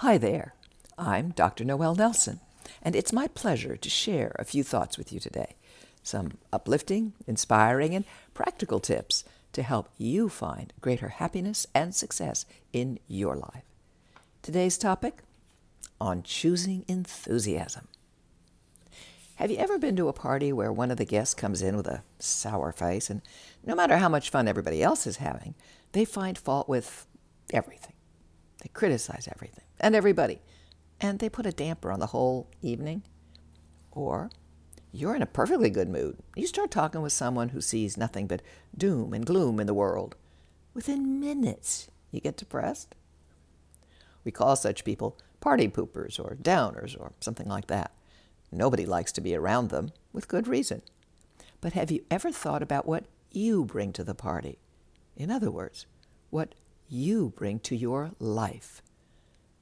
Hi there. I'm Dr. Noel Nelson, and it's my pleasure to share a few thoughts with you today. Some uplifting, inspiring, and practical tips to help you find greater happiness and success in your life. Today's topic on choosing enthusiasm. Have you ever been to a party where one of the guests comes in with a sour face, and no matter how much fun everybody else is having, they find fault with everything? They criticize everything and everybody, and they put a damper on the whole evening. Or you're in a perfectly good mood. You start talking with someone who sees nothing but doom and gloom in the world. Within minutes, you get depressed. We call such people party poopers or downers or something like that. Nobody likes to be around them, with good reason. But have you ever thought about what you bring to the party? In other words, what you bring to your life?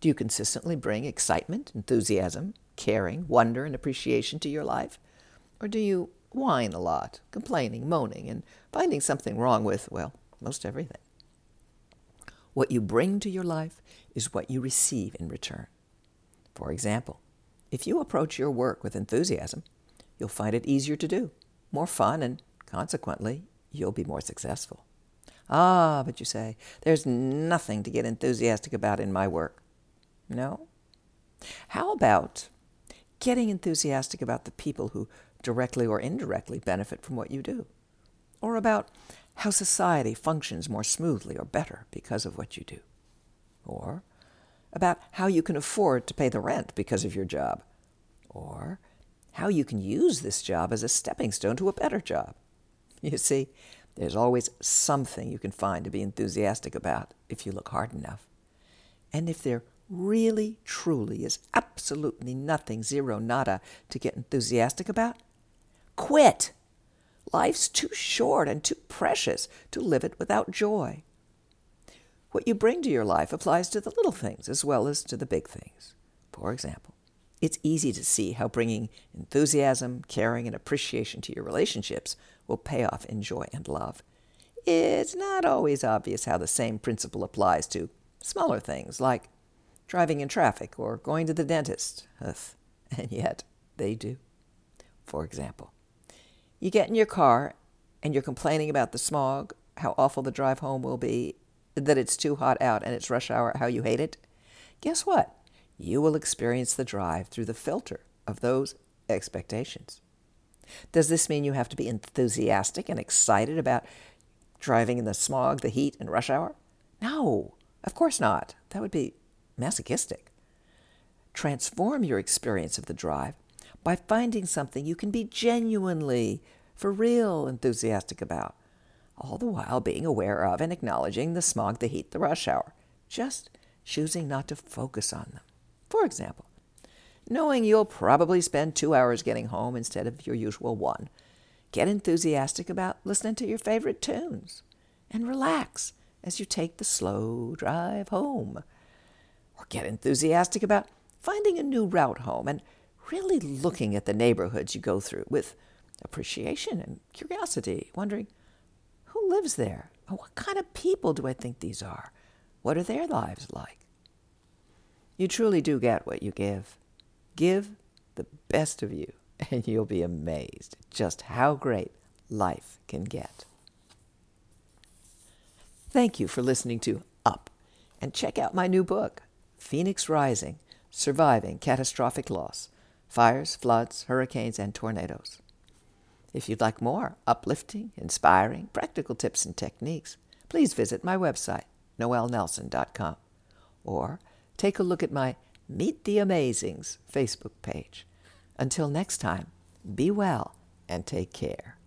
Do you consistently bring excitement, enthusiasm, caring, wonder, and appreciation to your life? Or do you whine a lot, complaining, moaning, and finding something wrong with, well, most everything? What you bring to your life is what you receive in return. For example, if you approach your work with enthusiasm, you'll find it easier to do, more fun, and consequently, you'll be more successful. Ah, but you say, there's nothing to get enthusiastic about in my work. No? How about getting enthusiastic about the people who directly or indirectly benefit from what you do? Or about how society functions more smoothly or better because of what you do? Or about how you can afford to pay the rent because of your job? Or how you can use this job as a stepping stone to a better job? You see, there's always something you can find to be enthusiastic about if you look hard enough. And if there really, truly is absolutely nothing, zero, nada, to get enthusiastic about, quit. Life's too short and too precious to live it without joy. What you bring to your life applies to the little things as well as to the big things. For example, it's easy to see how bringing enthusiasm, caring, and appreciation to your relationships will pay off in joy and love. It's not always obvious how the same principle applies to smaller things like driving in traffic or going to the dentist. Ugh. And yet, they do. For example, you get in your car and you're complaining about the smog, how awful the drive home will be, that it's too hot out and it's rush hour, how you hate it. Guess what? You will experience the drive through the filter of those expectations. Does this mean you have to be enthusiastic and excited about driving in the smog, the heat, and rush hour? No, of course not. That would be masochistic. Transform your experience of the drive by finding something you can be genuinely, for real, enthusiastic about, all the while being aware of and acknowledging the smog, the heat, the rush hour, just choosing not to focus on them. For example, knowing you'll probably spend two hours getting home instead of your usual one. Get enthusiastic about listening to your favorite tunes and relax as you take the slow drive home. Or get enthusiastic about finding a new route home and really looking at the neighborhoods you go through with appreciation and curiosity, wondering who lives there? What kind of people do I think these are? What are their lives like? You truly do get what you give. Give the best of you, and you'll be amazed just how great life can get. Thank you for listening to Up, and check out my new book, Phoenix Rising Surviving Catastrophic Loss Fires, Floods, Hurricanes, and Tornadoes. If you'd like more uplifting, inspiring, practical tips and techniques, please visit my website, noelnelson.com, or take a look at my Meet the Amazings Facebook page. Until next time, be well and take care.